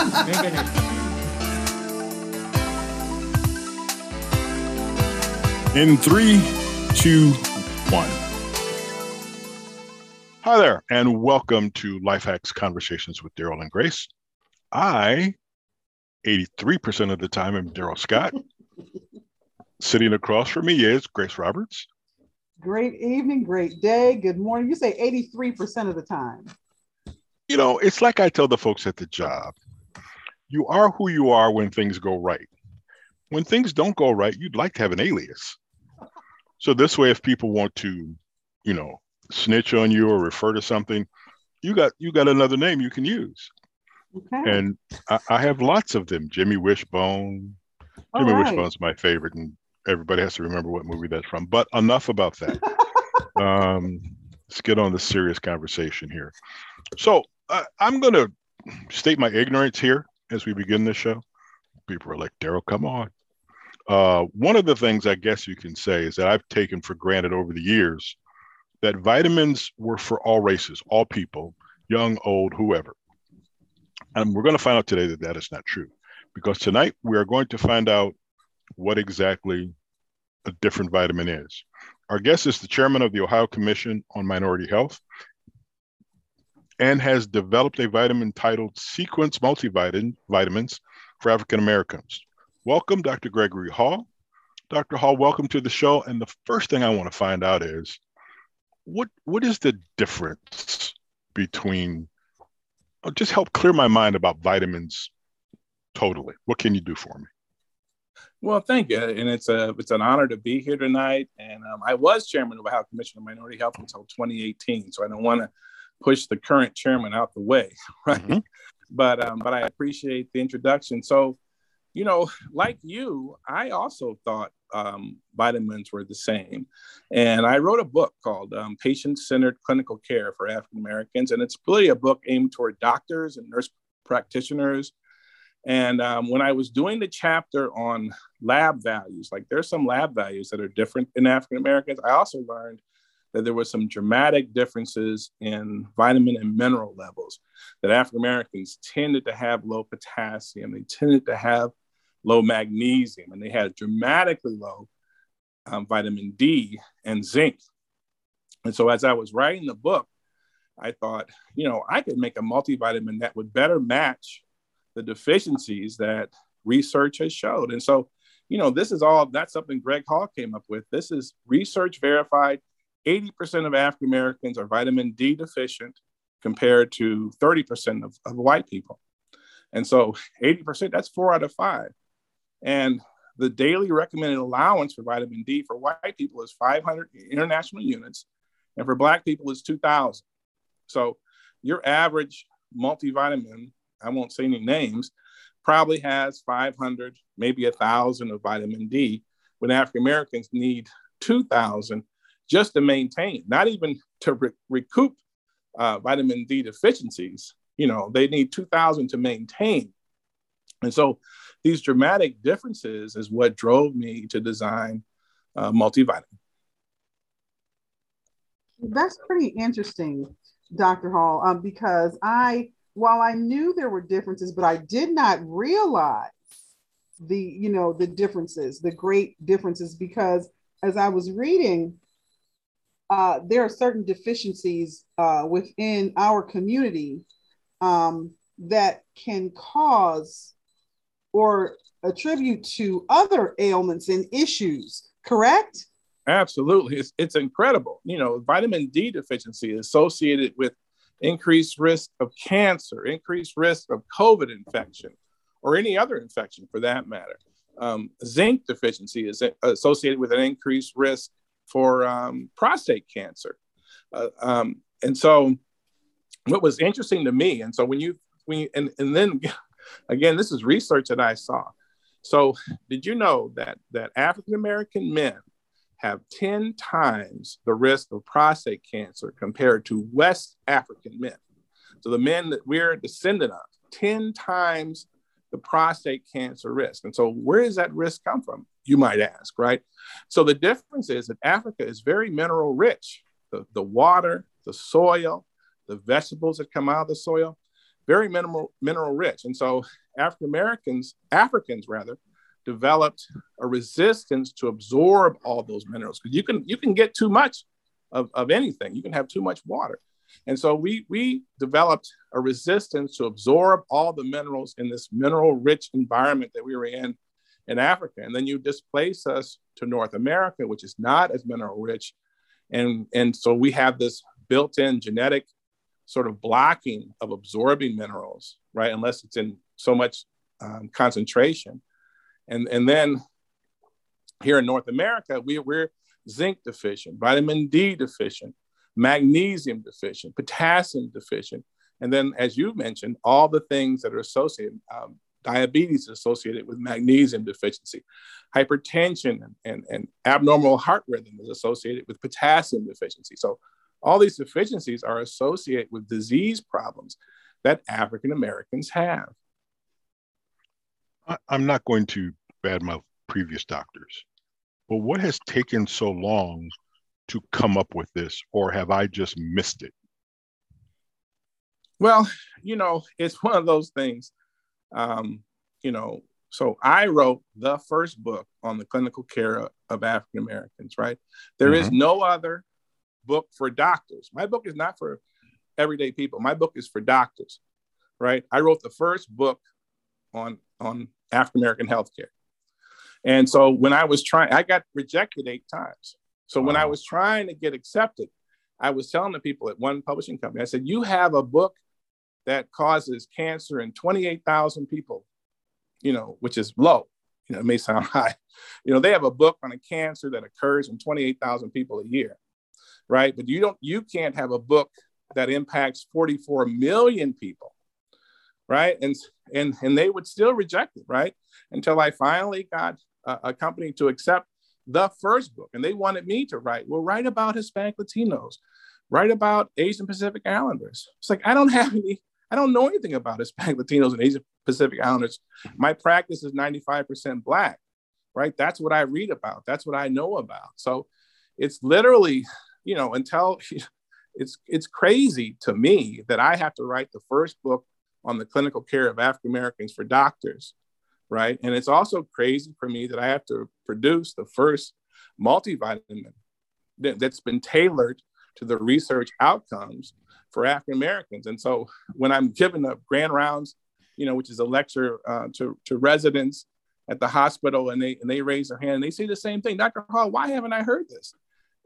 In three, two, one. Hi there, and welcome to Life Hacks Conversations with Daryl and Grace. I, 83% of the time, am Daryl Scott. Sitting across from me is Grace Roberts. Great evening, great day, good morning. You say 83% of the time. You know, it's like I tell the folks at the job you are who you are when things go right. When things don't go right, you'd like to have an alias. So this way, if people want to, you know, snitch on you or refer to something, you got you got another name you can use. Okay. And I, I have lots of them. Jimmy Wishbone. Jimmy right. Wishbone's my favorite, and everybody has to remember what movie that's from. But enough about that. um, let's get on the serious conversation here. So uh, I'm going to state my ignorance here as we begin this show. People are like, Daryl, come on. Uh, one of the things I guess you can say is that I've taken for granted over the years that vitamins were for all races, all people, young, old, whoever. And we're going to find out today that that is not true because tonight we are going to find out what exactly a different vitamin is. Our guest is the chairman of the Ohio Commission on Minority Health and has developed a vitamin titled Sequence Multivitamins for African Americans. Welcome, Dr. Gregory Hall. Dr. Hall, welcome to the show. And the first thing I want to find out is what what is the difference between oh, just help clear my mind about vitamins totally. What can you do for me? Well, thank you, and it's a it's an honor to be here tonight. And um, I was chairman of the Ohio Commission on Minority Health until 2018, so I don't want to push the current chairman out the way, right? Mm-hmm. But um, but I appreciate the introduction. So you know, like you, I also thought um, vitamins were the same. And I wrote a book called um, Patient Centered Clinical Care for African Americans. And it's really a book aimed toward doctors and nurse practitioners. And um, when I was doing the chapter on lab values, like there's some lab values that are different in African Americans, I also learned that there were some dramatic differences in vitamin and mineral levels. That African Americans tended to have low potassium, they tended to have low magnesium, and they had dramatically low um, vitamin D and zinc. And so, as I was writing the book, I thought, you know, I could make a multivitamin that would better match the deficiencies that research has showed. And so, you know, this is all that's something Greg Hall came up with. This is research verified. 80% of African Americans are vitamin D deficient compared to 30% of, of white people. And so 80%, that's four out of five. And the daily recommended allowance for vitamin D for white people is 500 international units, and for Black people is 2,000. So your average multivitamin, I won't say any names, probably has 500, maybe a 1,000 of vitamin D, when African Americans need 2,000 just to maintain, not even to re- recoup uh, vitamin D deficiencies. You know, they need 2,000 to maintain. And so these dramatic differences is what drove me to design uh, multivitamin. That's pretty interesting, Dr. Hall, um, because I, while I knew there were differences, but I did not realize the, you know, the differences, the great differences, because as I was reading, uh, there are certain deficiencies uh, within our community um, that can cause or attribute to other ailments and issues, correct? Absolutely. It's, it's incredible. You know, vitamin D deficiency is associated with increased risk of cancer, increased risk of COVID infection, or any other infection for that matter. Um, zinc deficiency is associated with an increased risk for um, prostate cancer. Uh, um, and so, what was interesting to me, and so when you, when you, and, and then Again, this is research that I saw. So, did you know that that African American men have 10 times the risk of prostate cancer compared to West African men? So, the men that we're descendant of, 10 times the prostate cancer risk. And so, where does that risk come from? You might ask, right? So, the difference is that Africa is very mineral rich. The, the water, the soil, the vegetables that come out of the soil, very mineral mineral rich. And so African Americans, Africans rather, developed a resistance to absorb all those minerals because you can you can get too much of, of anything. You can have too much water. And so we we developed a resistance to absorb all the minerals in this mineral rich environment that we were in in Africa. And then you displace us to North America, which is not as mineral rich. And, and so we have this built in genetic sort of blocking of absorbing minerals, right? Unless it's in so much um, concentration. And, and then here in North America, we, we're zinc deficient, vitamin D deficient, magnesium deficient, potassium deficient. And then, as you mentioned, all the things that are associated, um, diabetes associated with magnesium deficiency, hypertension and, and, and abnormal heart rhythm is associated with potassium deficiency. So all these deficiencies are associated with disease problems that African Americans have. I'm not going to badmouth previous doctors, but what has taken so long to come up with this, or have I just missed it? Well, you know, it's one of those things. Um, you know, so I wrote the first book on the clinical care of African Americans, right? There mm-hmm. is no other book for doctors. My book is not for everyday people. My book is for doctors, right? I wrote the first book on on African American healthcare. And so when I was trying, I got rejected eight times. So wow. when I was trying to get accepted, I was telling the people at one publishing company, I said, You have a book that causes cancer in 28,000 people, you know, which is low. You know, it may sound high. You know, they have a book on a cancer that occurs in 28,000 people a year, right? But you don't, you can't have a book that impacts 44 million people, right? And and and they would still reject it, right? Until I finally got a, a company to accept the first book, and they wanted me to write. Well, write about Hispanic Latinos, write about Asian Pacific Islanders. It's like I don't have any I don't know anything about Hispanic Latinos and Asian Pacific Islanders. My practice is 95% Black, right? That's what I read about. That's what I know about. So it's literally, you know, until it's it's crazy to me that I have to write the first book on the clinical care of African Americans for doctors, right? And it's also crazy for me that I have to produce the first multivitamin that's been tailored to the research outcomes for African Americans. And so when I'm giving the grand rounds, you know, which is a lecture uh, to, to residents at the hospital, and they and they raise their hand and they say the same thing, Dr. Hall, why haven't I heard this?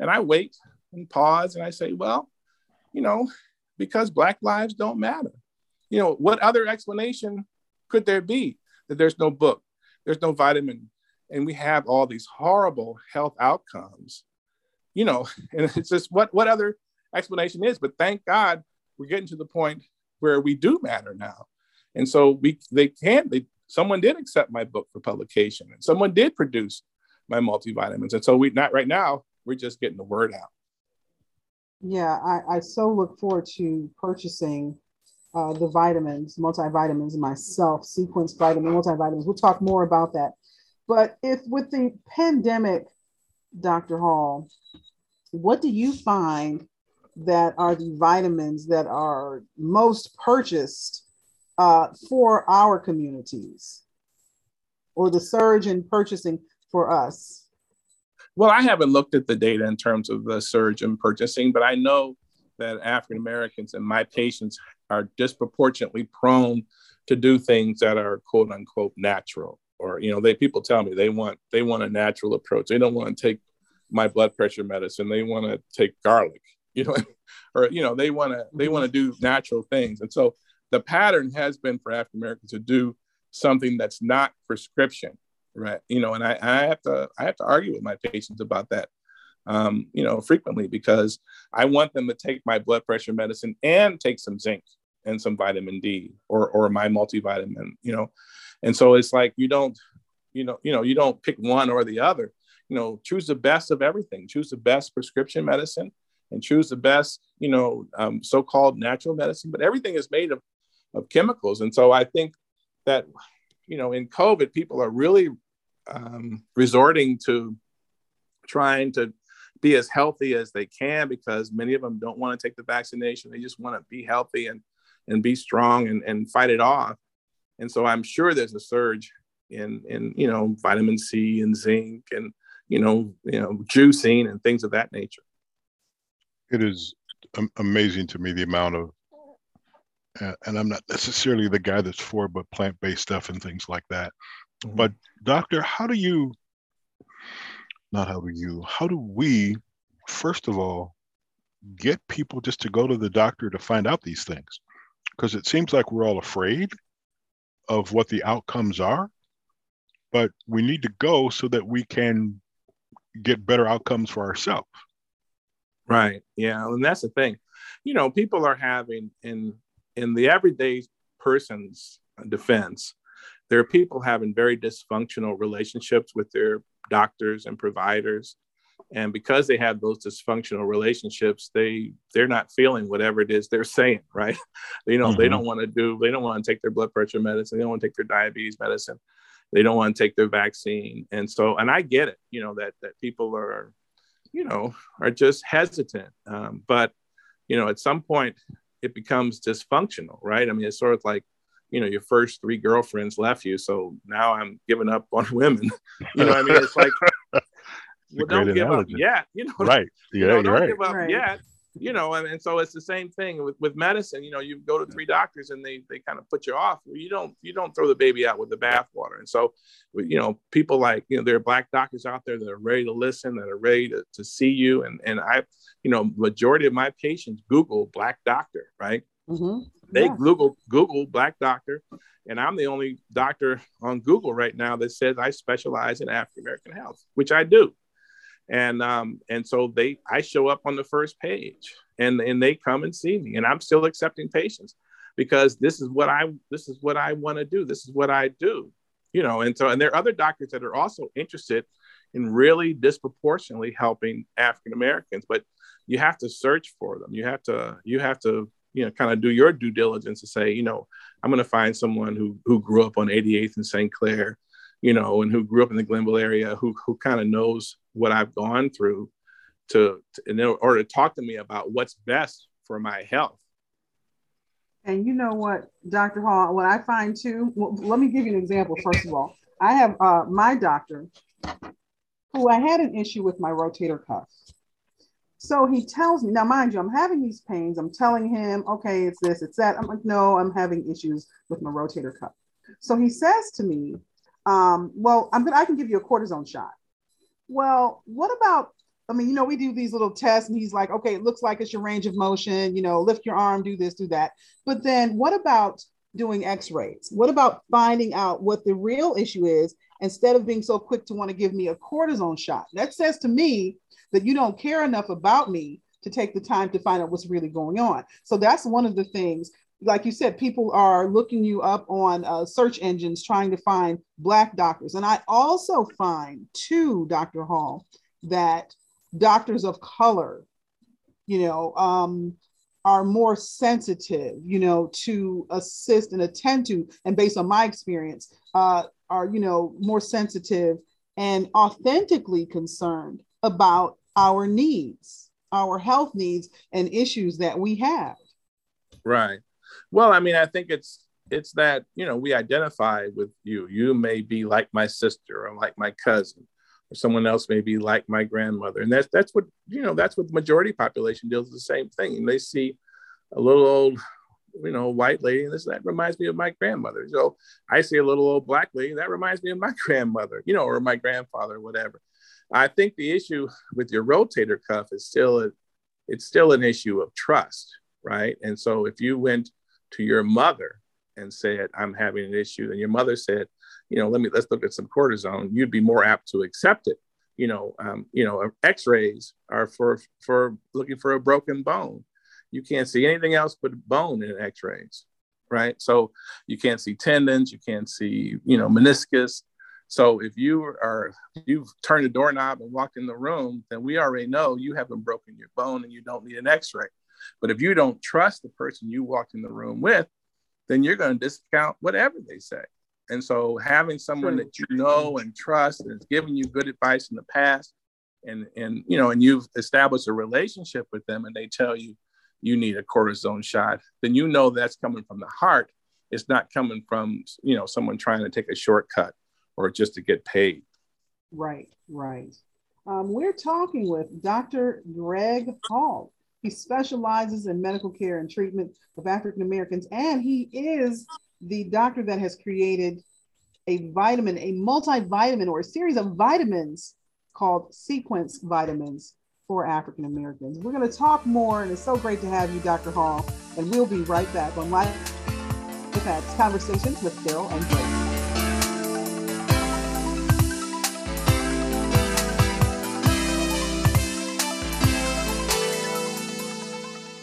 And I wait and pause and I say, well, you know, because Black lives don't matter. You know, what other explanation could there be that there's no book, there's no vitamin, and we have all these horrible health outcomes? You know, and it's just what what other explanation is. But thank God we're getting to the point where we do matter now. And so we they can they someone did accept my book for publication and someone did produce my multivitamins. And so we not right now, we're just getting the word out. Yeah, I, I so look forward to purchasing uh, the vitamins, multivitamins myself, sequence vitamin, multivitamins. We'll talk more about that. But if with the pandemic, Dr. Hall, what do you find that are the vitamins that are most purchased uh, for our communities or the surge in purchasing for us? Well, I haven't looked at the data in terms of the surge in purchasing, but I know that African Americans and my patients are disproportionately prone to do things that are quote unquote natural. Or, you know, they people tell me they want they want a natural approach. They don't want to take my blood pressure medicine. They want to take garlic you know, or you know, they want to they want to do natural things. And so the pattern has been for African Americans to do something that's not prescription, right? You know, and I, I have to I have to argue with my patients about that. Um, you know, frequently because I want them to take my blood pressure medicine and take some zinc and some vitamin D or or my multivitamin, you know. And so it's like you don't, you know, you know, you don't pick one or the other. You know, choose the best of everything. Choose the best prescription medicine and choose the best, you know, um, so-called natural medicine. But everything is made of, of chemicals, and so I think that, you know, in COVID, people are really um, resorting to trying to be as healthy as they can because many of them don't want to take the vaccination. They just want to be healthy and and be strong and, and fight it off. And so I'm sure there's a surge in in you know vitamin C and zinc and you know you know juicing and things of that nature. It is amazing to me the amount of and I'm not necessarily the guy that's for but plant-based stuff and things like that. Mm-hmm. But doctor, how do you not how do you how do we first of all get people just to go to the doctor to find out these things? Because it seems like we're all afraid of what the outcomes are, but we need to go so that we can get better outcomes for ourselves. Right. Yeah. And that's the thing. You know, people are having in in the everyday person's defense, there are people having very dysfunctional relationships with their doctors and providers. And because they have those dysfunctional relationships they they're not feeling whatever it is they're saying right? You know mm-hmm. they don't want to do they don't want to take their blood pressure medicine they don't want to take their diabetes medicine they don't want to take their vaccine. And so and i get it you know that that people are you know are just hesitant. Um, but you know at some point it becomes dysfunctional right? I mean it's sort of like you know your first three girlfriends left you so now i'm giving up on women you know i mean it's like well, don't give analogy. up yet. You know, right? Yeah, you know, don't right. give up right. yet. You know, and, and so it's the same thing with, with medicine. You know, you go to three doctors and they they kind of put you off. You don't you don't throw the baby out with the bathwater. And so, you know, people like you know there are black doctors out there that are ready to listen, that are ready to, to see you. And and I, you know, majority of my patients Google black doctor, right? Mm-hmm. They yeah. Google Google black doctor, and I'm the only doctor on Google right now that says I specialize in African American health, which I do. And um, and so they I show up on the first page and and they come and see me and I'm still accepting patients because this is what I this is what I want to do. This is what I do you know and so and there are other doctors that are also interested in really disproportionately helping African Americans but you have to search for them. You have to you have to you know kind of do your due diligence to say you know I'm going to find someone who who grew up on 88th and St. Clair you know, and who grew up in the Glenville area, who who kind of knows what I've gone through, to, to in order to talk to me about what's best for my health. And you know what, Dr. Hall, what I find too. Well, let me give you an example. First of all, I have uh, my doctor, who I had an issue with my rotator cuff. So he tells me, now mind you, I'm having these pains. I'm telling him, okay, it's this, it's that. I'm like, no, I'm having issues with my rotator cuff. So he says to me, um, well, I'm gonna I can give you a cortisone shot. Well, what about? I mean, you know, we do these little tests, and he's like, okay, it looks like it's your range of motion. You know, lift your arm, do this, do that. But then, what about doing X-rays? What about finding out what the real issue is instead of being so quick to want to give me a cortisone shot? That says to me that you don't care enough about me to take the time to find out what's really going on. So that's one of the things like you said, people are looking you up on uh, search engines trying to find Black doctors. And I also find, too, Dr. Hall, that doctors of color, you know, um, are more sensitive, you know, to assist and attend to, and based on my experience, uh, are, you know, more sensitive and authentically concerned about our needs, our health needs, and issues that we have. Right. Well, I mean, I think it's it's that you know we identify with you. You may be like my sister or like my cousin, or someone else may be like my grandmother, and that's that's what you know. That's what the majority population deals with the same thing. And they see a little old, you know, white lady, and this that reminds me of my grandmother. So I see a little old black lady that reminds me of my grandmother, you know, or my grandfather, whatever. I think the issue with your rotator cuff is still a, it's still an issue of trust, right? And so if you went to your mother and said, I'm having an issue, and your mother said, you know, let me let's look at some cortisone, you'd be more apt to accept it. You know, um, you know, X-rays are for for looking for a broken bone. You can't see anything else but bone in X-rays, right? So you can't see tendons, you can't see, you know, meniscus. So if you are you've turned the doorknob and walked in the room, then we already know you haven't broken your bone and you don't need an X-ray. But if you don't trust the person you walked in the room with, then you're going to discount whatever they say. And so having someone that you know and trust and has given you good advice in the past and and you know and you've established a relationship with them and they tell you you need a cortisone shot, then you know that's coming from the heart. It's not coming from, you know, someone trying to take a shortcut or just to get paid. Right, right. Um, we're talking with Dr. Greg Hall. He specializes in medical care and treatment of African Americans, and he is the doctor that has created a vitamin, a multivitamin, or a series of vitamins called Sequence Vitamins for African Americans. We're going to talk more, and it's so great to have you, Dr. Hall. And we'll be right back on Life Hacks Conversations with Daryl and Grace.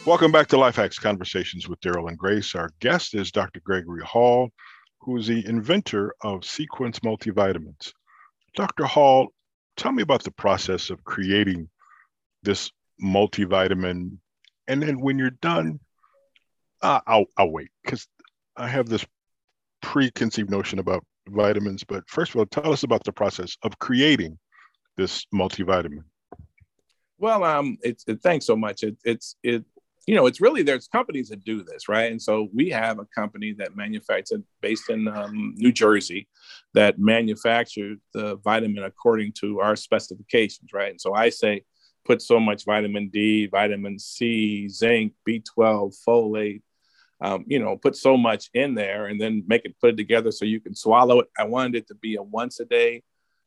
Welcome back to Life Hacks Conversations with Daryl and Grace. Our guest is Dr. Gregory Hall, who is the inventor of Sequence multivitamins. Dr. Hall, tell me about the process of creating this multivitamin. And then when you're done, uh, I'll, I'll wait because I have this preconceived notion about vitamins. But first of all, tell us about the process of creating this multivitamin. Well, um, it's it, thanks so much. It, it's it you know, it's really there's companies that do this, right? And so we have a company that manufactures based in um, New Jersey that manufactures the vitamin according to our specifications, right? And so I say put so much vitamin D, vitamin C, zinc, B12, folate, um, you know, put so much in there and then make it put it together so you can swallow it. I wanted it to be a once a day,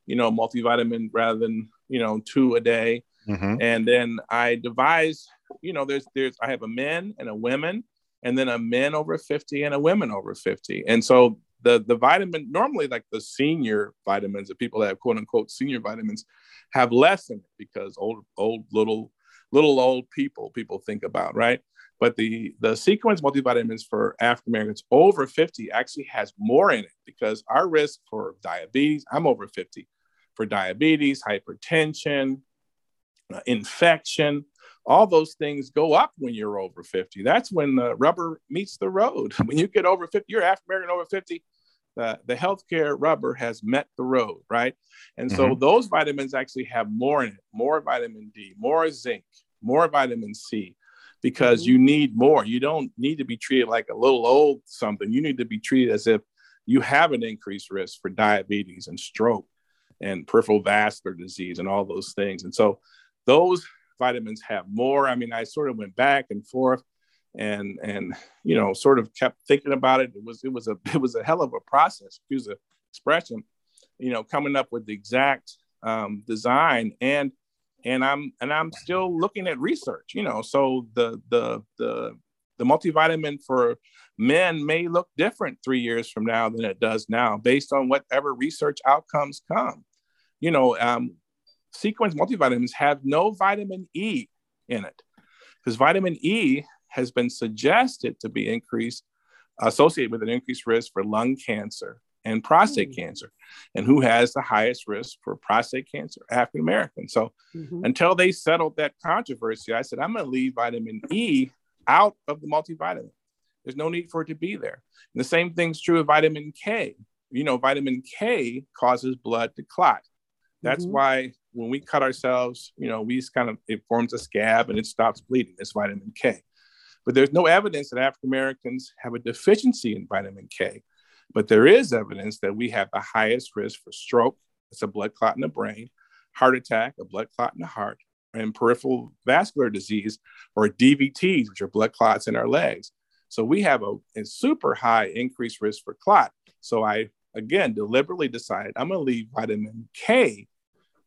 you know, multivitamin rather than, you know, two a day. Mm-hmm. And then I devised you know, there's there's I have a men and a women, and then a men over 50 and a women over 50. And so the the vitamin normally like the senior vitamins, the people that have quote unquote senior vitamins, have less in it because old old little little old people people think about right. But the the sequence multivitamins for African Americans over 50 actually has more in it because our risk for diabetes, I'm over 50, for diabetes, hypertension, uh, infection, all those things go up when you're over 50. That's when the rubber meets the road. When you get over 50, you're African American over 50, the, the healthcare rubber has met the road, right? And so mm-hmm. those vitamins actually have more in it more vitamin D, more zinc, more vitamin C, because mm-hmm. you need more. You don't need to be treated like a little old something. You need to be treated as if you have an increased risk for diabetes and stroke and peripheral vascular disease and all those things. And so those vitamins have more. I mean, I sort of went back and forth and and you know sort of kept thinking about it. It was it was a it was a hell of a process, use the expression, you know, coming up with the exact um, design and and I'm and I'm still looking at research, you know. So the the the the multivitamin for men may look different three years from now than it does now, based on whatever research outcomes come. You know, um, sequence multivitamins have no vitamin E in it because vitamin E has been suggested to be increased, associated with an increased risk for lung cancer and prostate mm. cancer. And who has the highest risk for prostate cancer? African American. So mm-hmm. until they settled that controversy, I said, I'm going to leave vitamin E out of the multivitamin. There's no need for it to be there. And the same thing's true of vitamin K. You know, vitamin K causes blood to clot. That's mm-hmm. why when we cut ourselves, you know, we kind of, it forms a scab and it stops bleeding. It's vitamin K. But there's no evidence that African Americans have a deficiency in vitamin K. But there is evidence that we have the highest risk for stroke, it's a blood clot in the brain, heart attack, a blood clot in the heart, and peripheral vascular disease, or DVTs, which are blood clots in our legs. So we have a, a super high increased risk for clot. So I, again, deliberately decided I'm going to leave vitamin K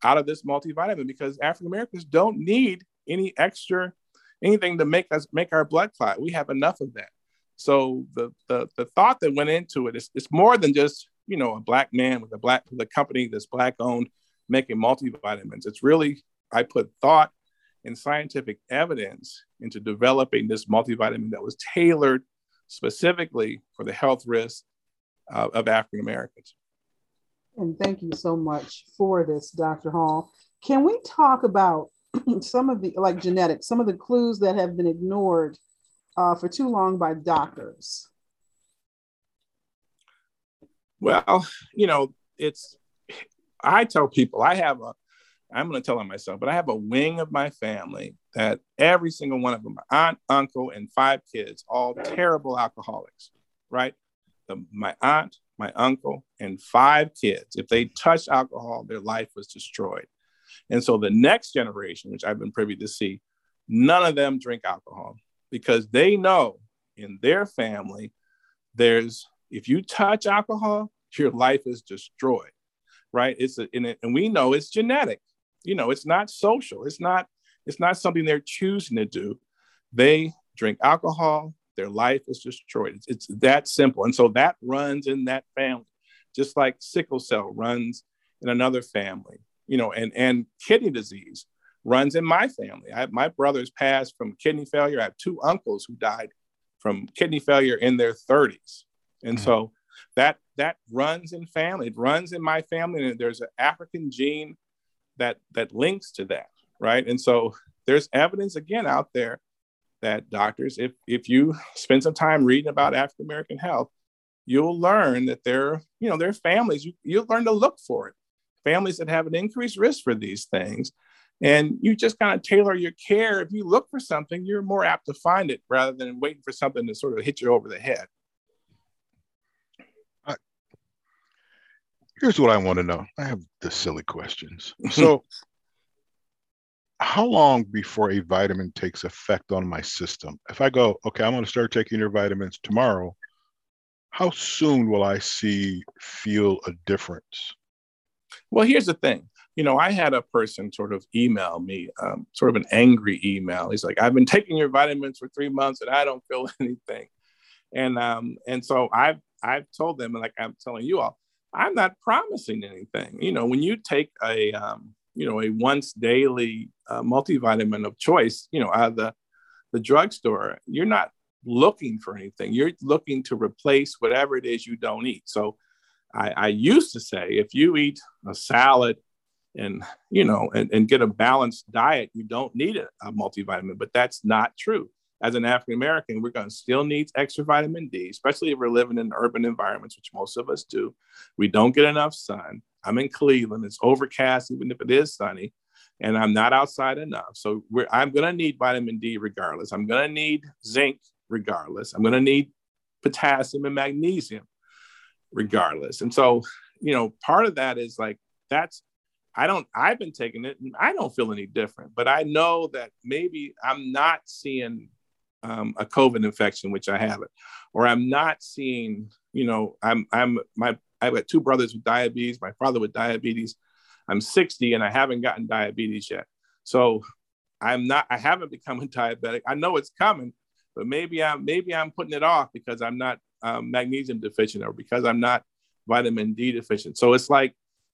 out of this multivitamin because African Americans don't need any extra anything to make us make our blood clot. We have enough of that. So the the, the thought that went into it is it's more than just you know a black man with a black with a company that's black owned making multivitamins. It's really I put thought and scientific evidence into developing this multivitamin that was tailored specifically for the health risks uh, of African Americans. And thank you so much for this, Dr. Hall. Can we talk about some of the, like genetics, some of the clues that have been ignored uh, for too long by doctors? Well, you know, it's, I tell people I have a, I'm going to tell on myself, but I have a wing of my family that every single one of them, my aunt, uncle, and five kids, all terrible alcoholics, right? The, my aunt, my uncle, and five kids, if they touched alcohol, their life was destroyed. And so the next generation, which I've been privy to see, none of them drink alcohol because they know in their family, there's if you touch alcohol, your life is destroyed, right? It's a, and, it, and we know it's genetic. You know, it's not social. It's not it's not something they're choosing to do. They drink alcohol, their life is destroyed. It's, it's that simple. And so that runs in that family, just like sickle cell runs in another family, you know, and, and kidney disease runs in my family. I, my brothers passed from kidney failure. I have two uncles who died from kidney failure in their 30s. And mm-hmm. so that that runs in family. It runs in my family, and there's an African gene that that links to that right? And so there's evidence again out there that doctors, if if you spend some time reading about African American health, you'll learn that there, you know, there are families you, you'll learn to look for it. Families that have an increased risk for these things. And you just kind of tailor your care. If you look for something, you're more apt to find it rather than waiting for something to sort of hit you over the head. here's what I want to know. I have the silly questions. So how long before a vitamin takes effect on my system? If I go, okay, I'm going to start taking your vitamins tomorrow, how soon will I see, feel a difference? Well, here's the thing. You know, I had a person sort of email me, um, sort of an angry email. He's like, I've been taking your vitamins for three months and I don't feel anything. And um, and so I've I've told them, and like I'm telling you all, I'm not promising anything. You know, when you take a um, you know a once daily uh, multivitamin of choice you know out of the the drugstore you're not looking for anything you're looking to replace whatever it is you don't eat so i, I used to say if you eat a salad and you know and, and get a balanced diet you don't need a, a multivitamin but that's not true as an African American, we're going to still need extra vitamin D, especially if we're living in urban environments, which most of us do. We don't get enough sun. I'm in Cleveland. It's overcast, even if it is sunny, and I'm not outside enough. So I'm going to need vitamin D regardless. I'm going to need zinc regardless. I'm going to need potassium and magnesium regardless. And so, you know, part of that is like, that's, I don't, I've been taking it and I don't feel any different, but I know that maybe I'm not seeing um, a COVID infection, which I haven't, or I'm not seeing, you know, I'm, I'm, my I've got two brothers with diabetes, my father with diabetes. I'm 60 and I haven't gotten diabetes yet. So I'm not, I haven't become a diabetic. I know it's coming, but maybe I'm, maybe I'm putting it off because I'm not um, magnesium deficient or because I'm not vitamin D deficient. So it's like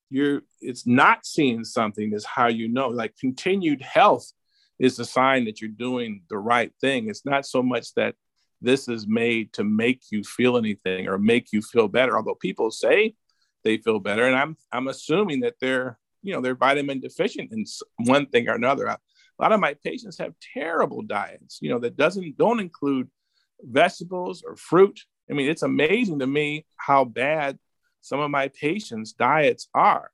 you're, it's not seeing something is how you know, like continued health is a sign that you're doing the right thing. It's not so much that this is made to make you feel anything or make you feel better. Although people say they feel better, and I'm I'm assuming that they're you know they're vitamin deficient in one thing or another. A lot of my patients have terrible diets, you know, that doesn't don't include vegetables or fruit. I mean, it's amazing to me how bad some of my patients' diets are.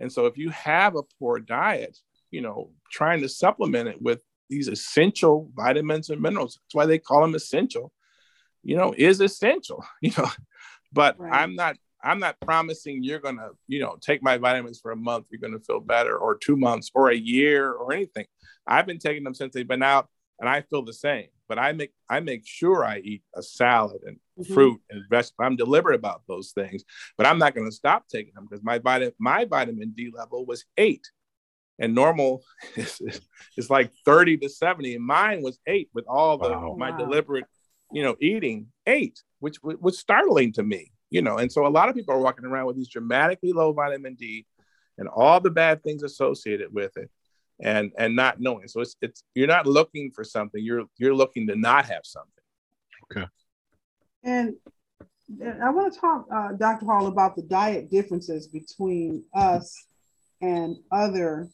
And so if you have a poor diet, you know, trying to supplement it with these essential vitamins and minerals. That's why they call them essential. You know, is essential. You know, but right. I'm not. I'm not promising you're gonna, you know, take my vitamins for a month. You're gonna feel better, or two months, or a year, or anything. I've been taking them since they've been out, and I feel the same. But I make I make sure I eat a salad and mm-hmm. fruit and vegetables. I'm deliberate about those things, but I'm not going to stop taking them because my vitamin my vitamin D level was eight and normal is, is like 30 to 70 and mine was eight with all the wow. my wow. deliberate you know eating eight which w- was startling to me you know and so a lot of people are walking around with these dramatically low vitamin d and all the bad things associated with it and and not knowing so it's it's you're not looking for something you're you're looking to not have something okay and I want to talk, uh, Dr. Hall, about the diet differences between us and other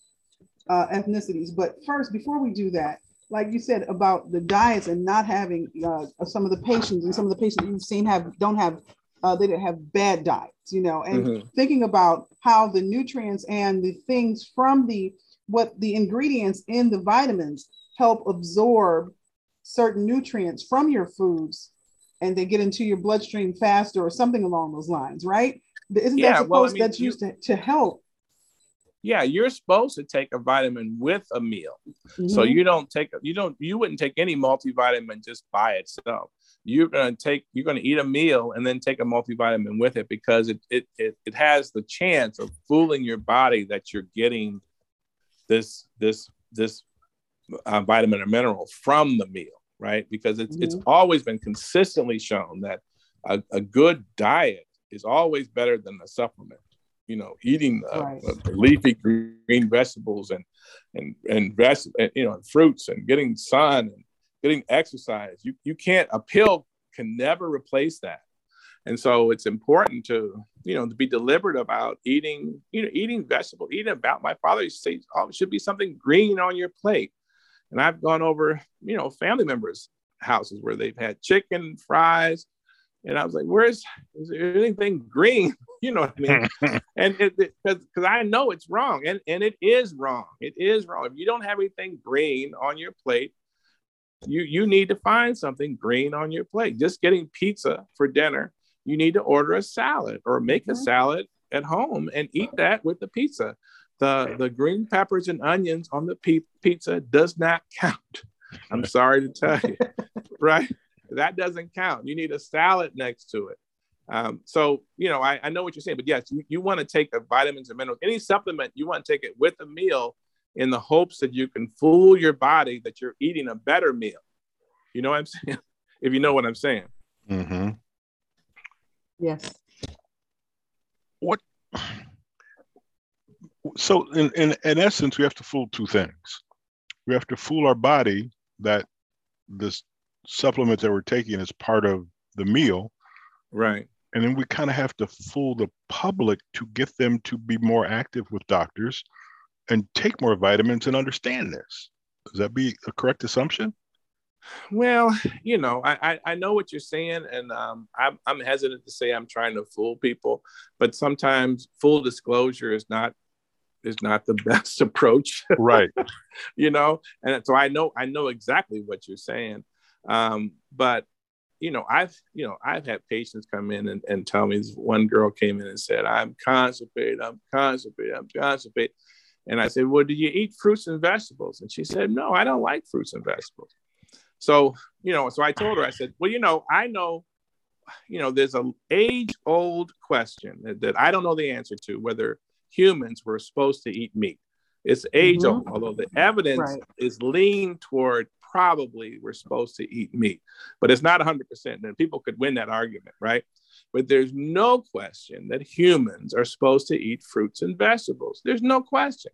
uh, ethnicities. But first, before we do that, like you said about the diets and not having uh, some of the patients and some of the patients you've seen have don't have uh, they don't have bad diets, you know, and mm-hmm. thinking about how the nutrients and the things from the what the ingredients in the vitamins help absorb certain nutrients from your foods and they get into your bloodstream faster or something along those lines, right? Isn't yeah, that supposed well, I mean, that's you, used to, to help? Yeah, you're supposed to take a vitamin with a meal. Mm-hmm. So you don't take you don't you wouldn't take any multivitamin just by itself. You're gonna take you're gonna eat a meal and then take a multivitamin with it because it it it, it has the chance of fooling your body that you're getting this this this uh, vitamin or mineral from the meal, right? Because it's, mm-hmm. it's always been consistently shown that a, a, good diet is always better than a supplement. You know, eating uh, right. uh, leafy green vegetables and and and, and you know fruits and getting sun and getting exercise. You you can't a pill can never replace that. And so it's important to, you know, to be deliberate about eating, you know, eating vegetables, eating about my father used to say, oh, it should be something green on your plate. And I've gone over, you know, family members' houses where they've had chicken, fries. And I was like, where's is there anything green? you know what I mean? and because because I know it's wrong. And, and it is wrong. It is wrong. If you don't have anything green on your plate, you you need to find something green on your plate. Just getting pizza for dinner you need to order a salad or make mm-hmm. a salad at home and eat that with the pizza. The the green peppers and onions on the pe- pizza does not count. I'm sorry to tell you, right? That doesn't count. You need a salad next to it. Um, so you know, I, I know what you're saying, but yes, you, you want to take the vitamins and minerals, any supplement, you want to take it with a meal in the hopes that you can fool your body that you're eating a better meal. You know what I'm saying? if you know what I'm saying. Mm-hmm. Yes. What? So, in, in, in essence, we have to fool two things. We have to fool our body that this supplement that we're taking is part of the meal. Right. And then we kind of have to fool the public to get them to be more active with doctors and take more vitamins and understand this. Does that be a correct assumption? Well, you know, I, I, know what you're saying, and um, I'm, I'm hesitant to say I'm trying to fool people, but sometimes full disclosure is not is not the best approach, right? you know, and so I know I know exactly what you're saying, um, but you know, I've you know I've had patients come in and, and tell me. This One girl came in and said, "I'm constipated. I'm constipated. I'm constipated." And I said, Well, do you eat fruits and vegetables? And she said, No, I don't like fruits and vegetables. So, you know, so I told her, I said, well, you know, I know, you know, there's an age old question that, that, I don't know the answer to whether humans were supposed to eat meat. It's age mm-hmm. old, although the evidence right. is lean toward probably we're supposed to eat meat, but it's not 100%. And people could win that argument, right? But there's no question that humans are supposed to eat fruits and vegetables. There's no question.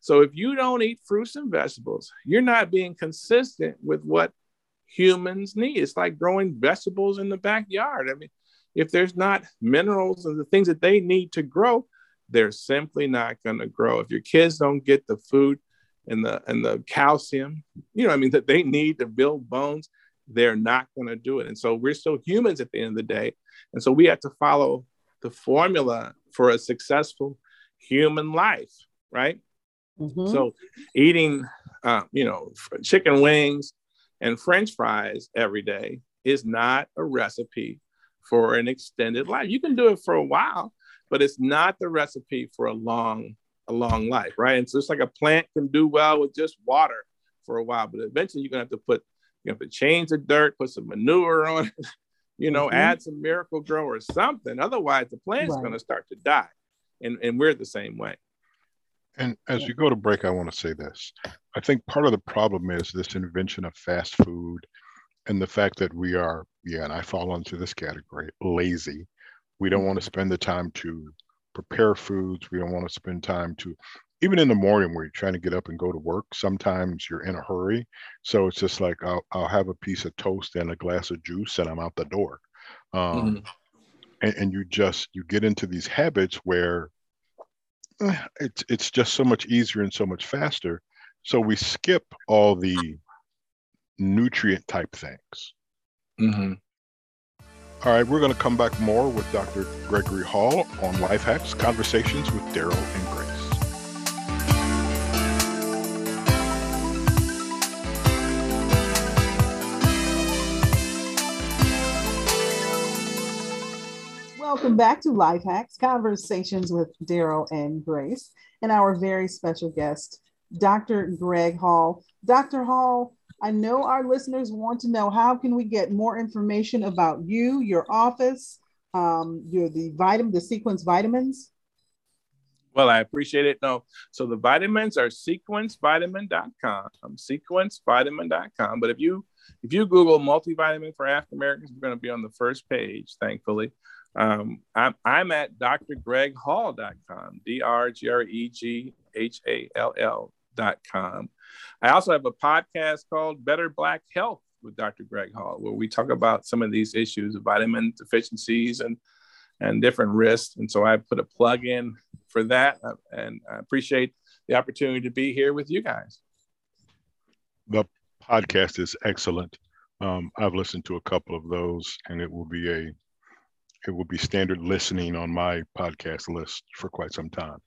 So if you don't eat fruits and vegetables, you're not being consistent with what humans need. It's like growing vegetables in the backyard. I mean, if there's not minerals and the things that they need to grow, they're simply not going to grow. If your kids don't get the food and the and the calcium, you know, I mean, that they need to build bones, they're not going to do it. And so we're still humans at the end of the day, and so we have to follow the formula for a successful human life, right? Mm-hmm. So eating, uh, you know, chicken wings and french fries every day is not a recipe for an extended life. You can do it for a while, but it's not the recipe for a long a long life, right? And so it's like a plant can do well with just water for a while, but eventually you're gonna have to put you have to change the dirt, put some manure on it, you know, mm-hmm. add some Miracle-Gro or something. Otherwise, the plant's right. gonna start to die. And and we're the same way. And as we go to break, I want to say this. I think part of the problem is this invention of fast food and the fact that we are, yeah, and I fall into this category, lazy. We don't want to mm-hmm. spend the time to prepare foods. We don't want to spend time to, even in the morning where you're trying to get up and go to work, sometimes you're in a hurry. So it's just like, I'll, I'll have a piece of toast and a glass of juice and I'm out the door. Um, mm-hmm. and, and you just, you get into these habits where it's it's just so much easier and so much faster. So we skip all the nutrient type things. Mm-hmm. All right, we're going to come back more with Dr. Gregory Hall on Life Hacks Conversations with Daryl and Welcome back to Life Hacks Conversations with Daryl and Grace, and our very special guest, Dr. Greg Hall. Dr. Hall, I know our listeners want to know how can we get more information about you, your office, um, your the vitamin, the sequence vitamins. Well, I appreciate it. No, so the vitamins are sequencevitamin.com, sequencevitamin.com. But if you if you Google multivitamin for African Americans, we're going to be on the first page, thankfully. Um, I'm, I'm at drgreghall.com, D R G R E G H A L L.com. I also have a podcast called Better Black Health with Dr. Greg Hall, where we talk about some of these issues of vitamin deficiencies and and different risks. And so I put a plug in for that, uh, and I appreciate the opportunity to be here with you guys. The podcast is excellent. Um, I've listened to a couple of those, and it will be a it will be standard listening on my podcast list for quite some time.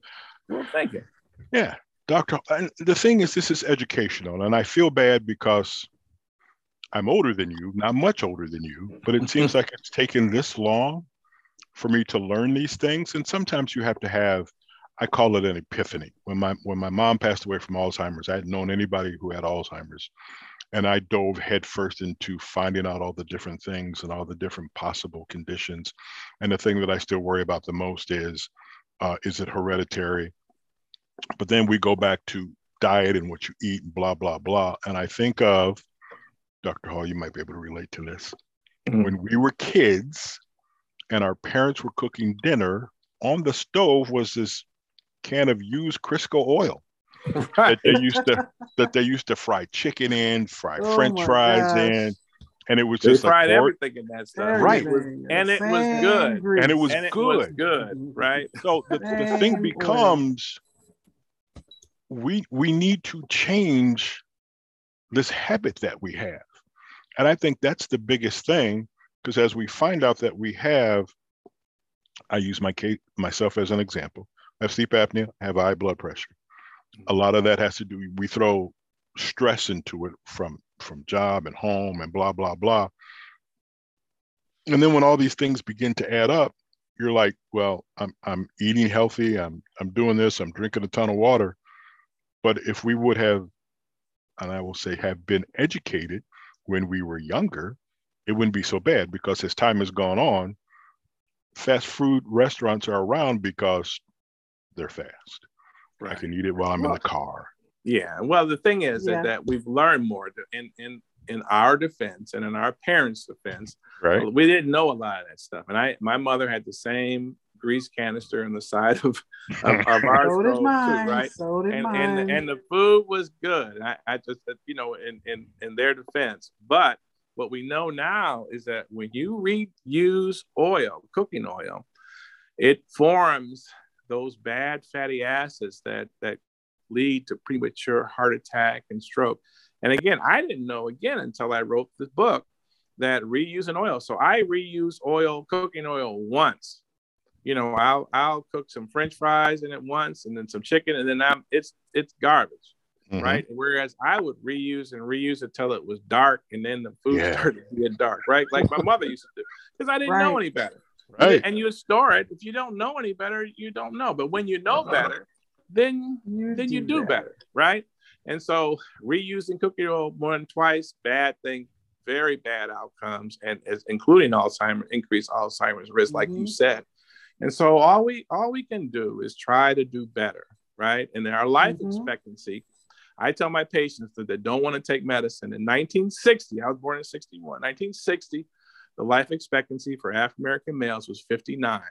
Well, thank you. Yeah, Doctor. And the thing is, this is educational, and I feel bad because I'm older than you, not much older than you, but it seems like it's taken this long for me to learn these things. And sometimes you have to have, I call it an epiphany. When my when my mom passed away from Alzheimer's, I hadn't known anybody who had Alzheimer's and I dove headfirst into finding out all the different things and all the different possible conditions. And the thing that I still worry about the most is, uh, is it hereditary? But then we go back to diet and what you eat and blah blah blah. And I think of Dr. Hall. You might be able to relate to this. Mm-hmm. When we were kids, and our parents were cooking dinner, on the stove was this can of used Crisco oil right. that they used to that they used to fry chicken in, fry oh French fries gosh. in, and it was they just fried like everything in that stuff, right? and it was good, and it was and good, it was good, right? So the, the thing becomes, we we need to change this habit that we have, and I think that's the biggest thing because as we find out that we have, I use my case myself as an example. I have sleep apnea, I have high blood pressure a lot of that has to do we throw stress into it from from job and home and blah blah blah. And then when all these things begin to add up you're like well i'm i'm eating healthy i'm i'm doing this i'm drinking a ton of water. But if we would have and i will say have been educated when we were younger it wouldn't be so bad because as time has gone on fast food restaurants are around because they're fast Right. I can eat it while I'm well, in the car. Yeah. Well, the thing is yeah. that, that we've learned more in, in in our defense and in our parents' defense. Right. We didn't know a lot of that stuff. And I my mother had the same grease canister in the side of, of, of our so did mine. too, right? So did and, mine. And, and the food was good. I, I just uh, you know in, in in their defense. But what we know now is that when you reuse oil, cooking oil, it forms those bad fatty acids that that lead to premature heart attack and stroke. And again, I didn't know again until I wrote this book that reusing oil. So I reuse oil, cooking oil once. You know, I'll I'll cook some French fries in it once, and then some chicken, and then I'm it's it's garbage, mm-hmm. right? Whereas I would reuse and reuse it till it was dark, and then the food yeah. started to get dark, right? Like my mother used to do, because I didn't right. know any better. Right. And you store it. If you don't know any better, you don't know. But when you know uh-huh. better, then you then do you do better. better, right? And so reusing cookie oil more than twice, bad thing, very bad outcomes, and including Alzheimer's, increased Alzheimer's risk, mm-hmm. like you mm-hmm. said. And so all we all we can do is try to do better, right? And our life mm-hmm. expectancy, I tell my patients that they don't want to take medicine. In 1960, I was born in 61. 1960, the life expectancy for African American males was 59.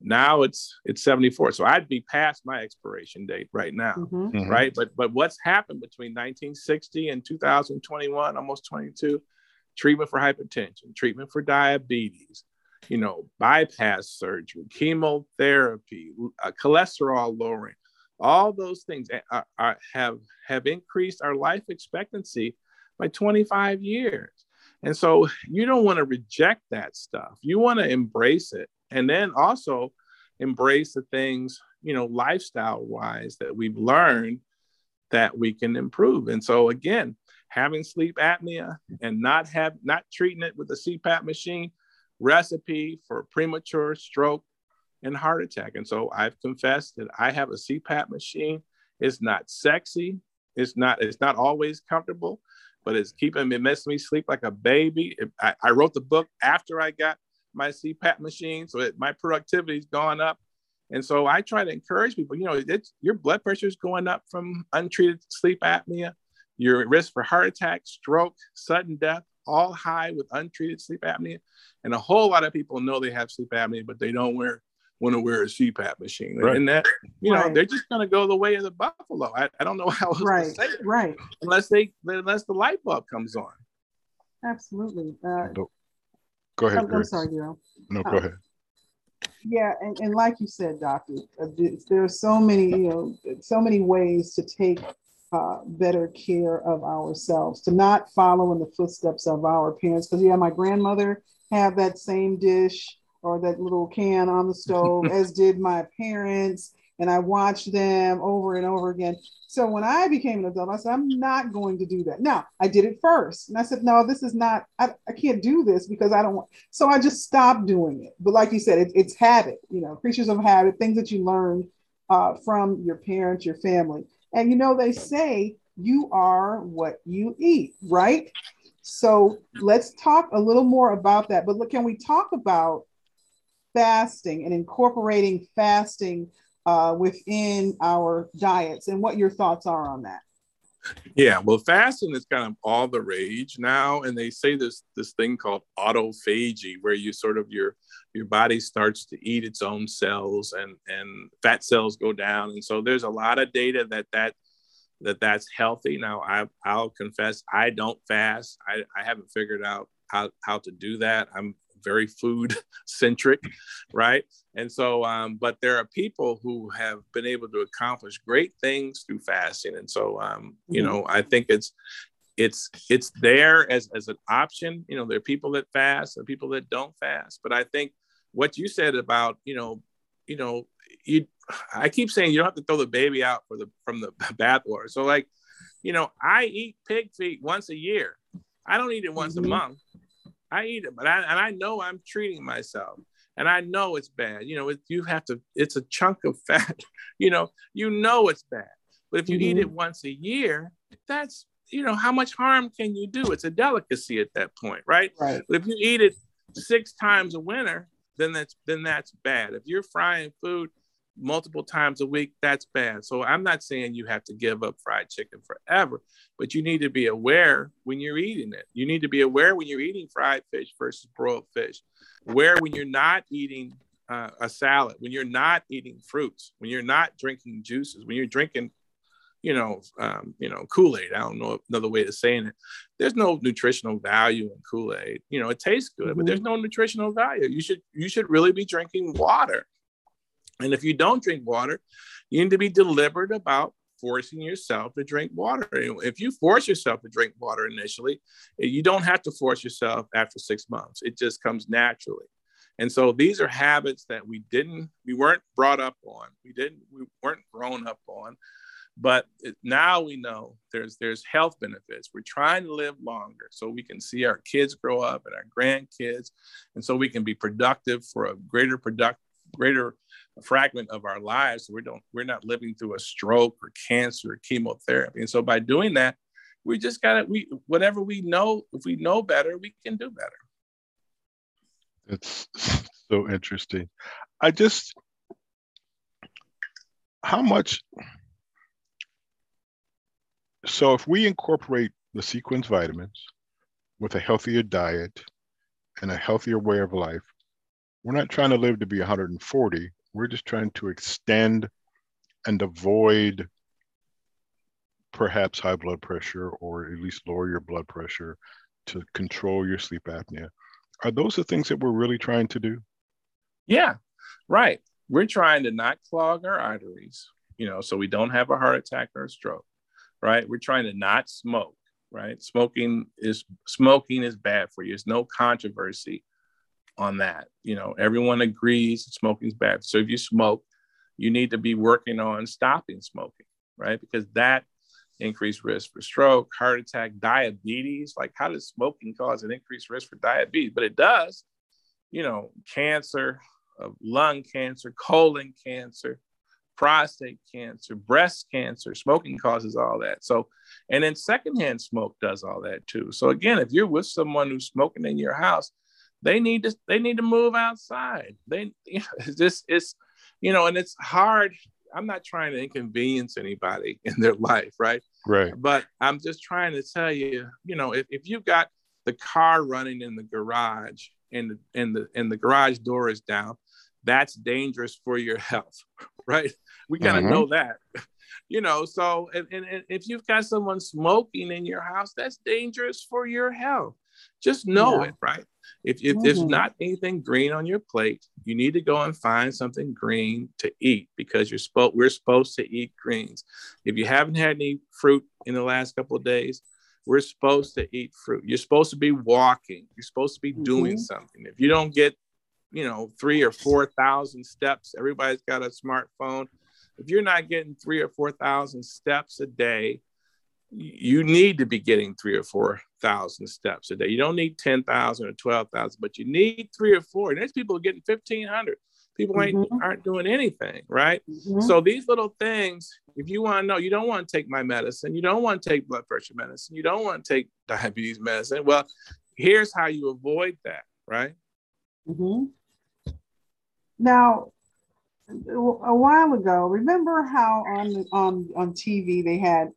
Now it's it's 74. So I'd be past my expiration date right now, mm-hmm. Mm-hmm. right? But but what's happened between 1960 and 2021, almost 22? Treatment for hypertension, treatment for diabetes, you know, bypass surgery, chemotherapy, uh, cholesterol lowering, all those things are, are, have have increased our life expectancy by 25 years. And so you don't want to reject that stuff. You want to embrace it. And then also embrace the things, you know, lifestyle wise that we've learned that we can improve. And so again, having sleep apnea and not have not treating it with a CPAP machine, recipe for premature stroke and heart attack. And so I've confessed that I have a CPAP machine. It's not sexy. It's not, it's not always comfortable, but it's keeping me, making me sleep like a baby. I, I wrote the book after I got my CPAP machine. So it, my productivity's gone up. And so I try to encourage people, you know, your blood pressure is going up from untreated sleep apnea. Your risk for heart attack, stroke, sudden death, all high with untreated sleep apnea. And a whole lot of people know they have sleep apnea, but they don't wear want to wear a CPAP machine. Right. And that, you know, they're just going to go the way of the buffalo. I, I don't know how else right. to say it. Right. Unless they, unless the light bulb comes on. Absolutely. Uh, go ahead. I'm, I'm sorry, Daryl. No, go um, ahead. Yeah, and, and like you said, doctor, uh, there are so many, you know, so many ways to take uh, better care of ourselves, to not follow in the footsteps of our parents. Because yeah, my grandmother had that same dish or that little can on the stove, as did my parents. And I watched them over and over again. So when I became an adult, I said, I'm not going to do that. Now, I did it first. And I said, no, this is not, I, I can't do this because I don't want. So I just stopped doing it. But like you said, it, it's habit, you know, creatures of habit, things that you learn uh, from your parents, your family. And you know, they say you are what you eat, right? So let's talk a little more about that. But look, can we talk about fasting and incorporating fasting uh, within our diets and what your thoughts are on that. Yeah, well, fasting is kind of all the rage now, and they say this this thing called autophagy, where you sort of your your body starts to eat its own cells, and and fat cells go down, and so there's a lot of data that that that that's healthy. Now, I I'll confess I don't fast. I I haven't figured out how how to do that. I'm very food centric, right? And so, um, but there are people who have been able to accomplish great things through fasting. And so, um, you mm-hmm. know, I think it's it's it's there as as an option. You know, there are people that fast, and people that don't fast. But I think what you said about you know, you know, you I keep saying you don't have to throw the baby out for the from the bathwater. So like, you know, I eat pig feet once a year. I don't eat it once mm-hmm. a month. I eat it, but I and I know I'm treating myself, and I know it's bad. You know, it, you have to. It's a chunk of fat. you know, you know it's bad. But if you mm-hmm. eat it once a year, that's you know how much harm can you do? It's a delicacy at that point, right? Right. But if you eat it six times a winter, then that's then that's bad. If you're frying food multiple times a week, that's bad. So I'm not saying you have to give up fried chicken forever, but you need to be aware when you're eating it. You need to be aware when you're eating fried fish versus broiled fish, where when you're not eating uh, a salad, when you're not eating fruits, when you're not drinking juices, when you're drinking, you know, um, you know, Kool-Aid. I don't know another way of saying it. There's no nutritional value in Kool-Aid. You know, it tastes good, mm-hmm. but there's no nutritional value. You should you should really be drinking water and if you don't drink water, you need to be deliberate about forcing yourself to drink water. If you force yourself to drink water initially, you don't have to force yourself after six months. It just comes naturally. And so these are habits that we didn't, we weren't brought up on, we didn't, we weren't grown up on. But now we know there's there's health benefits. We're trying to live longer so we can see our kids grow up and our grandkids, and so we can be productive for a greater product, greater fragment of our lives. We don't, we're not living through a stroke or cancer or chemotherapy. And so by doing that, we just got to, we, whatever we know, if we know better, we can do better. It's so interesting. I just, how much, so if we incorporate the sequence vitamins with a healthier diet and a healthier way of life, we're not trying to live to be 140 we're just trying to extend and avoid perhaps high blood pressure or at least lower your blood pressure to control your sleep apnea. Are those the things that we're really trying to do? Yeah, right. We're trying to not clog our arteries, you know, so we don't have a heart attack or a stroke, right? We're trying to not smoke, right? Smoking is smoking is bad for you. There's no controversy on that. You know, everyone agrees smoking is bad. So if you smoke, you need to be working on stopping smoking, right? Because that increased risk for stroke, heart attack, diabetes. Like, how does smoking cause an increased risk for diabetes? But it does. you know, cancer, of lung cancer, colon cancer, prostate cancer, breast cancer. Smoking causes all that. So, and then secondhand smoke does all that too. So again, if you're with someone who's smoking in your house, they need to they need to move outside. They you know, it's just you know, and it's hard. I'm not trying to inconvenience anybody in their life, right? Right. But I'm just trying to tell you, you know, if, if you've got the car running in the garage and the and the and the garage door is down, that's dangerous for your health, right? We gotta mm-hmm. know that. You know, so and, and, and if you've got someone smoking in your house, that's dangerous for your health. Just know yeah. it, right? If, if mm-hmm. there's not anything green on your plate, you need to go and find something green to eat because you're supposed we're supposed to eat greens. If you haven't had any fruit in the last couple of days, we're supposed to eat fruit. You're supposed to be walking. You're supposed to be mm-hmm. doing something. If you don't get, you know, three or four thousand steps, everybody's got a smartphone. If you're not getting three or four thousand steps a day, you need to be getting three or four thousand steps a day. You don't need ten thousand or twelve thousand, but you need three or four. And there's people getting fifteen hundred. People ain't mm-hmm. aren't doing anything, right? Mm-hmm. So these little things, if you want to know, you don't want to take my medicine, you don't want to take blood pressure medicine, you don't want to take diabetes medicine. Well, here's how you avoid that, right? Mm-hmm. Now, a while ago, remember how on on on TV they had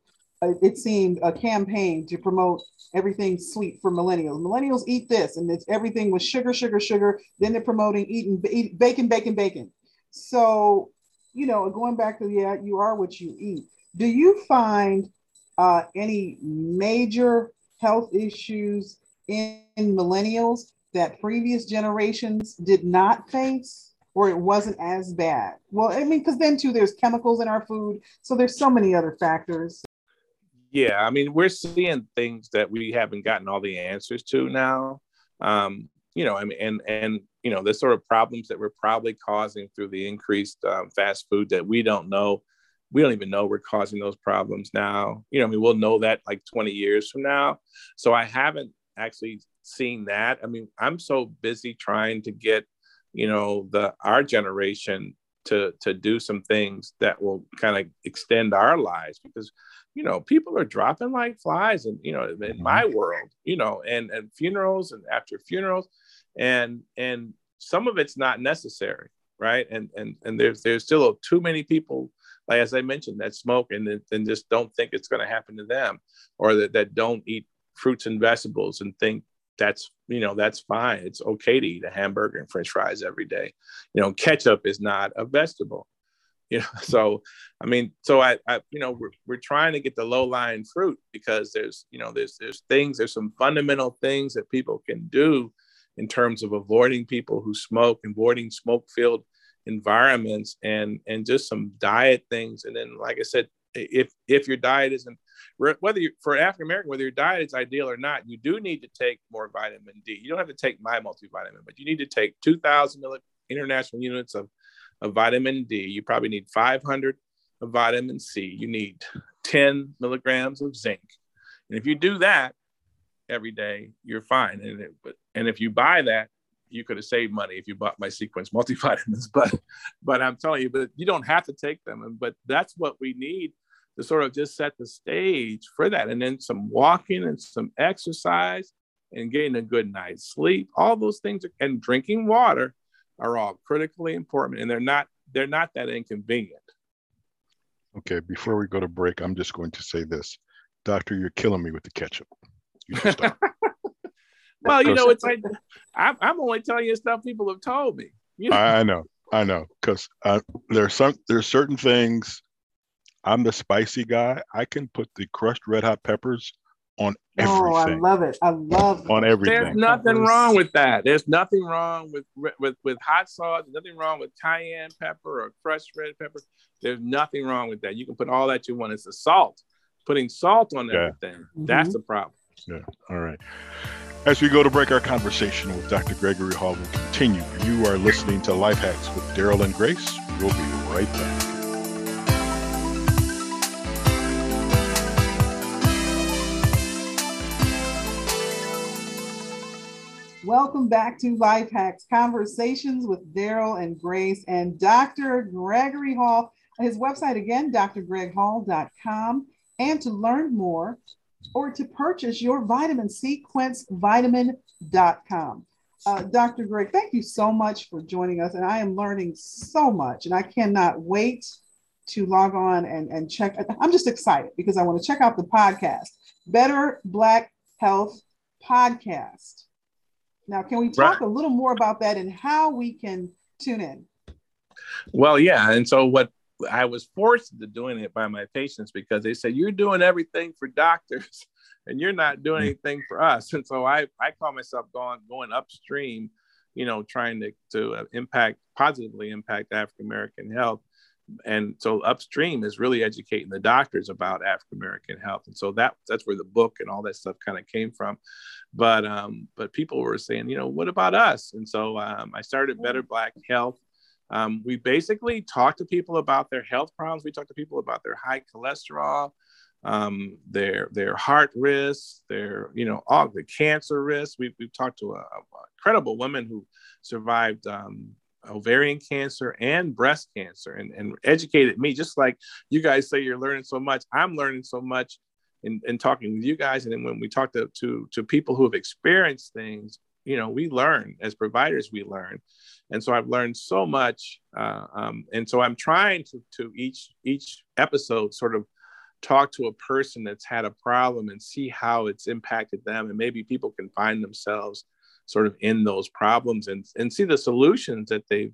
it seemed a campaign to promote everything sweet for millennials. Millennials eat this, and it's everything was sugar, sugar, sugar. Then they're promoting eating eat, bacon, bacon, bacon. So, you know, going back to yeah, you are what you eat. Do you find uh, any major health issues in, in millennials that previous generations did not face? or it wasn't as bad. Well, I mean, because then too, there's chemicals in our food, so there's so many other factors. Yeah, I mean, we're seeing things that we haven't gotten all the answers to now. Um, you know, I mean, and and you know, the sort of problems that we're probably causing through the increased um, fast food that we don't know. We don't even know we're causing those problems now. You know, I mean, we'll know that like 20 years from now. So I haven't actually seen that. I mean, I'm so busy trying to get, you know, the our generation to to do some things that will kind of extend our lives because you know, people are dropping like flies and, you know, in mm-hmm. my world, you know, and, and funerals and after funerals and, and some of it's not necessary. Right. And, and, and there's, there's still too many people, like, as I mentioned, that smoke and then just don't think it's going to happen to them or that, that don't eat fruits and vegetables and think that's you know that's fine it's okay to eat a hamburger and french fries every day you know ketchup is not a vegetable you know so i mean so I, I you know we're, we're trying to get the low lying fruit because there's you know there's there's things there's some fundamental things that people can do in terms of avoiding people who smoke avoiding smoke filled environments and and just some diet things and then like i said if if your diet isn't whether you for African American, whether your diet is ideal or not, you do need to take more vitamin D. You don't have to take my multivitamin, but you need to take 2,000 international units of of vitamin D. You probably need 500 of vitamin C. You need 10 milligrams of zinc. And if you do that every day, you're fine. And, it, and if you buy that, you could have saved money if you bought my sequence multivitamins. But but I'm telling you, but you don't have to take them. But that's what we need to sort of just set the stage for that. And then some walking and some exercise and getting a good night's sleep. All those things and drinking water are all critically important and they're not they're not that inconvenient. Okay, before we go to break, I'm just going to say this. Doctor, you're killing me with the ketchup. You well, you know, it's like I'm, I'm only telling you stuff people have told me. You know? I know, I know, because uh, there's some there's certain things. I'm the spicy guy. I can put the crushed red hot peppers on everything. Oh, I love it. I love on everything. There's nothing wrong with that. There's nothing wrong with with with hot sauce. There's nothing wrong with cayenne pepper or crushed red pepper. There's nothing wrong with that. You can put all that you want. It's the salt. Putting salt on yeah. everything. Mm-hmm. That's the problem. Yeah. All right. As we go to break our conversation with Dr. Gregory Hall will continue. You are listening to Life Hacks with Daryl and Grace. We'll be right back. Welcome back to Life Hacks Conversations with Daryl and Grace and Dr. Gregory Hall. His website again, drgreghall.com. And to learn more or to purchase your vitamin sequence vitamin.com. Uh, Dr. Greg, thank you so much for joining us. And I am learning so much, and I cannot wait to log on and, and check. I'm just excited because I want to check out the podcast, Better Black Health Podcast. Now, can we talk right. a little more about that and how we can tune in? Well, yeah. And so, what I was forced into doing it by my patients because they said, You're doing everything for doctors and you're not doing mm. anything for us. And so, I, I call myself going, going upstream, you know, trying to, to uh, impact, positively impact African American health and so upstream is really educating the doctors about African American health, and so that that's where the book and all that stuff kind of came from. But um, but people were saying, you know, what about us? And so um, I started Better Black Health. Um, we basically talk to people about their health problems. We talk to people about their high cholesterol, um, their their heart risks, their you know all the cancer risks. We've, we've talked to a, a incredible woman who survived um, ovarian cancer and breast cancer and, and educated me just like you guys say you're learning so much i'm learning so much in, in talking with you guys. And then when we talk to, to to people who have experienced things you know we learn. As providers we learn. And so i've learned so much uh, um, and so i'm trying to to each each episode sort of talk to a person that's had a problem and see how it's impacted them. And maybe people can find themselves sort of in those problems and, and see the solutions that they've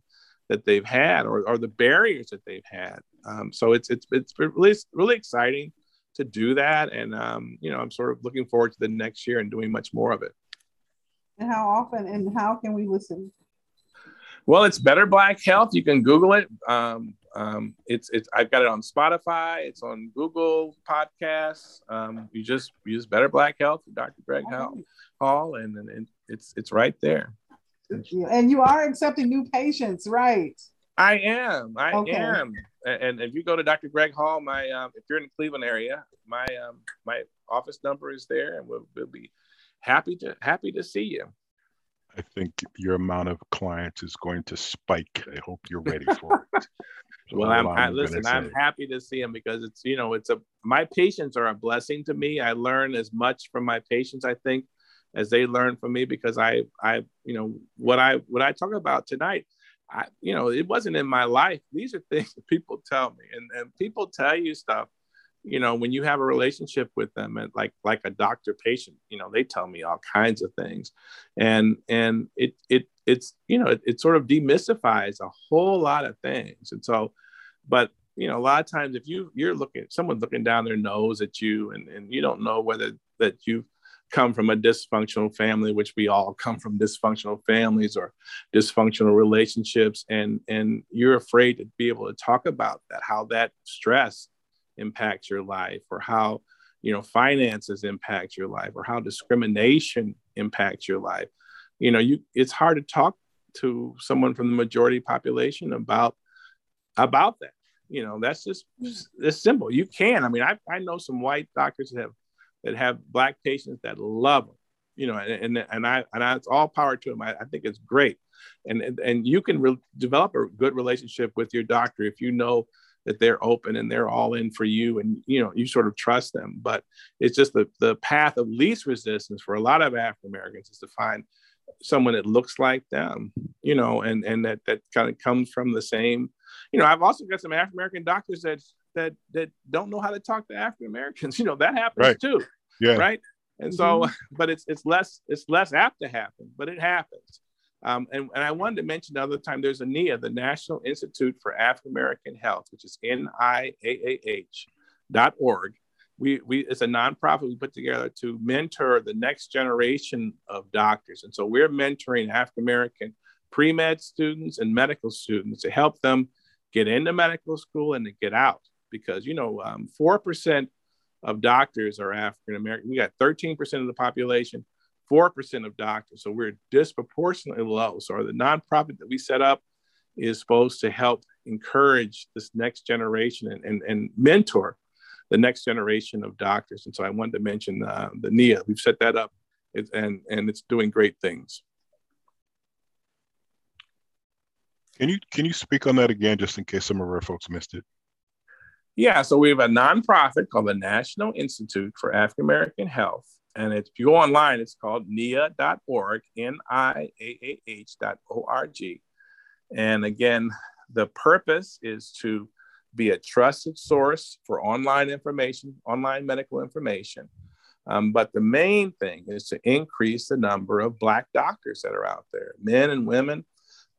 that they've had or, or the barriers that they've had. Um, so it's it's it's really really exciting to do that, and um, you know I'm sort of looking forward to the next year and doing much more of it. And how often and how can we listen? Well, it's Better Black Health. You can Google it. Um, um, it's it's I've got it on Spotify. It's on Google Podcasts. Um, you just use Better Black Health, Dr. Greg Hall, Hall, and, and it's it's right there. And you are accepting new patients, right? I am. I okay. am. And if you go to Dr. Greg Hall, my um, if you're in the Cleveland area, my um, my office number is there, and we'll, we'll be happy to happy to see you. I think your amount of clients is going to spike. I hope you're ready for it. well, I'm, I, listen. I'm happy to see them because it's you know it's a my patients are a blessing to me. I learn as much from my patients. I think as they learn from me because I I you know what I what I talk about tonight. I you know it wasn't in my life. These are things that people tell me, and and people tell you stuff you know when you have a relationship with them and like like a doctor patient you know they tell me all kinds of things. And and it it it's you know it, it sort of demystifies a whole lot of things. And so but you know a lot of times if you you're looking someone's looking down their nose at you and and you don't know whether that you've come from a dysfunctional family which we all come from dysfunctional families or dysfunctional relationships. And and you're afraid to be able to talk about that how that stress impacts your life or how you know finances impact your life or how discrimination impacts your life. You know you it's hard to talk to someone from the majority population about about that. You know that's just mm. it's simple. You can. I mean i, I know some white doctors that have that have black patients that love them you know and and, and i and I, it's all power to them I, I think it's great. And and you can re- develop a good relationship with your doctor if you know that they're open and they're all in for you and you know you sort of trust them. But it's just the, the path of least resistance for a lot of african americans is to find someone that looks like them you know and and that that kind of comes from the same you know i've also got some african american doctors that that that don't know how to talk to african americans you know that happens right. too yeah right and so mm-hmm. but it's it's less it's less apt to happen but it happens um, and, and, I wanted to mention the other time there's a NIA, the National Institute for African American Health, which is NIAAH.org. We, we, it's a nonprofit we put together to mentor the next generation of doctors. And so we're mentoring African American pre med students and medical students to help them get into medical school and to get out because you know um, four um, percent of doctors are African American. We got thirteen percent of the population, four percent of doctors, so we're disproportionately low. So the nonprofit that we set up is supposed to help encourage this next generation and, and, and mentor the next generation of doctors. And so I wanted to mention uh, the NIA. We've set that up, and and it's doing great things. Can you can you speak on that again, just in case some of our folks missed it? Yeah, so we have a nonprofit called the National Institute for African American Health, and if you go online, it's called NIAH.org, N-I-A-A-H.org. And again, the purpose is to be a trusted source for online information, online medical information. Um, but the main thing is to increase the number of Black doctors that are out there, men and women.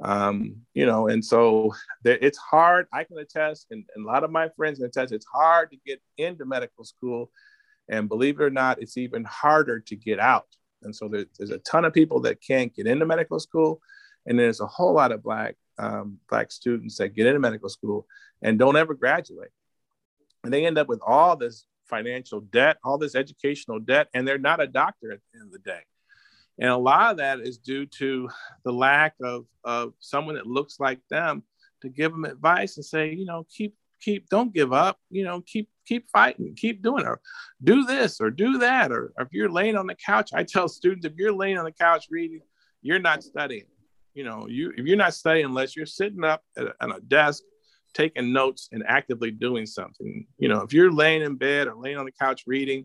Um, you know, and so there, it's hard. I can attest, and, and, a lot of my friends can attest, it's hard to get into medical school. And believe it or not, it's even harder to get out. And so there, there's a ton of people that can't get into medical school. And there's a whole lot of Black um, Black students that get into medical school and don't ever graduate. And they end up with all this financial debt, all this educational debt, and they're not a doctor at the end of the day. And a lot of that is due to the lack of, of someone that looks like them to give them advice and say, you know, keep, keep, don't give up, you know, keep, keep fighting, keep doing it, do this or do that. Or, or if you're laying on the couch, I tell students, if you're laying on the couch reading, you're not studying. You know, you if you're not studying unless you're sitting up at a, at a desk taking notes and actively doing something. You know, if you're laying in bed or laying on the couch reading,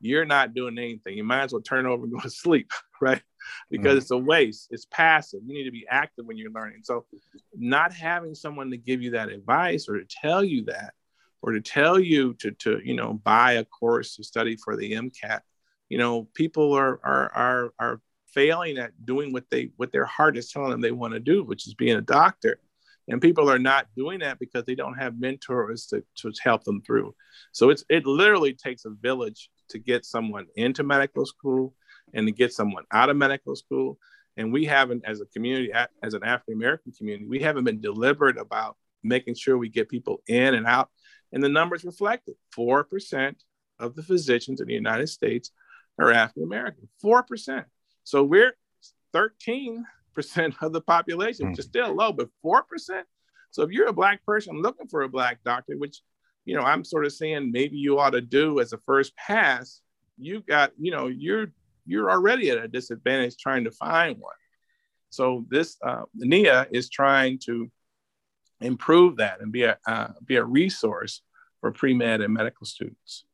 you're not doing anything. You might as well turn over and go to sleep, right? Because mm it's a waste. It's passive. You need to be active when you're learning. So, not having someone to give you that advice or to tell you that, or to tell you to to you know buy a course to study for the MCAT, you know, people are are are are failing at doing what they what their heart is telling them they want to do, which is being a doctor. And people are not doing that because they don't have mentors to, to help them through. So it's it literally takes a village to get someone into medical school and to get someone out of medical school. And we haven't, as a community, as an African American community, we haven't been deliberate about making sure we get people in and out. And the numbers reflect it 4% of the physicians in the United States are African American. 4%. So we're 13% of the population, mm which is still low, but 4%. So if you're a black person looking for a black doctor, which you know I'm sort of saying maybe you ought to do as a first pass, you got, you know, you're you're already at a disadvantage trying to find one. So this uh, NIA is trying to improve that and be a uh, be a resource for pre med and medical students.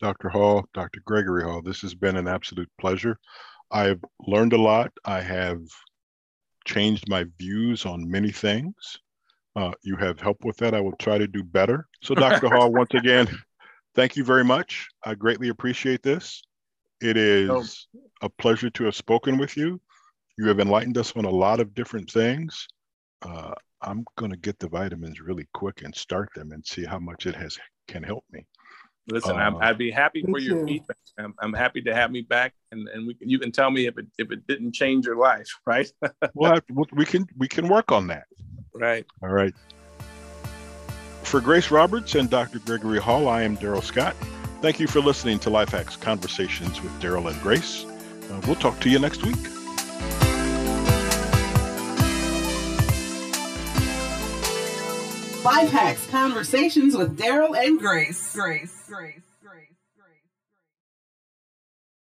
Dr. Hall, Dr. Gregory Hall, this has been an absolute pleasure. I've learned a lot. I have changed my views on many things. Uh, you have helped with that. I will try to do better. So, Dr. Hall, once again, thank you very much. I greatly appreciate this. It is a pleasure to have spoken with you. You have enlightened us on a lot of different things. Uh, I'm going to get the vitamins really quick and start them and see how much it has can help me. Listen, uh, i would be happy for your feedback. I'm, I'm, happy to have me back, and, and we can, you can tell me if it if it didn't change your life, right? well, we can we can work on that. Right. All right. For Grace Roberts and Dr. Gregory Hall, I am Daryl Scott. Thank you for listening to Life Hacks Conversations with Daryl and Grace. Uh, we'll talk to you next week. Life Hacks Conversations with Daryl and Grace. Grace. Grace.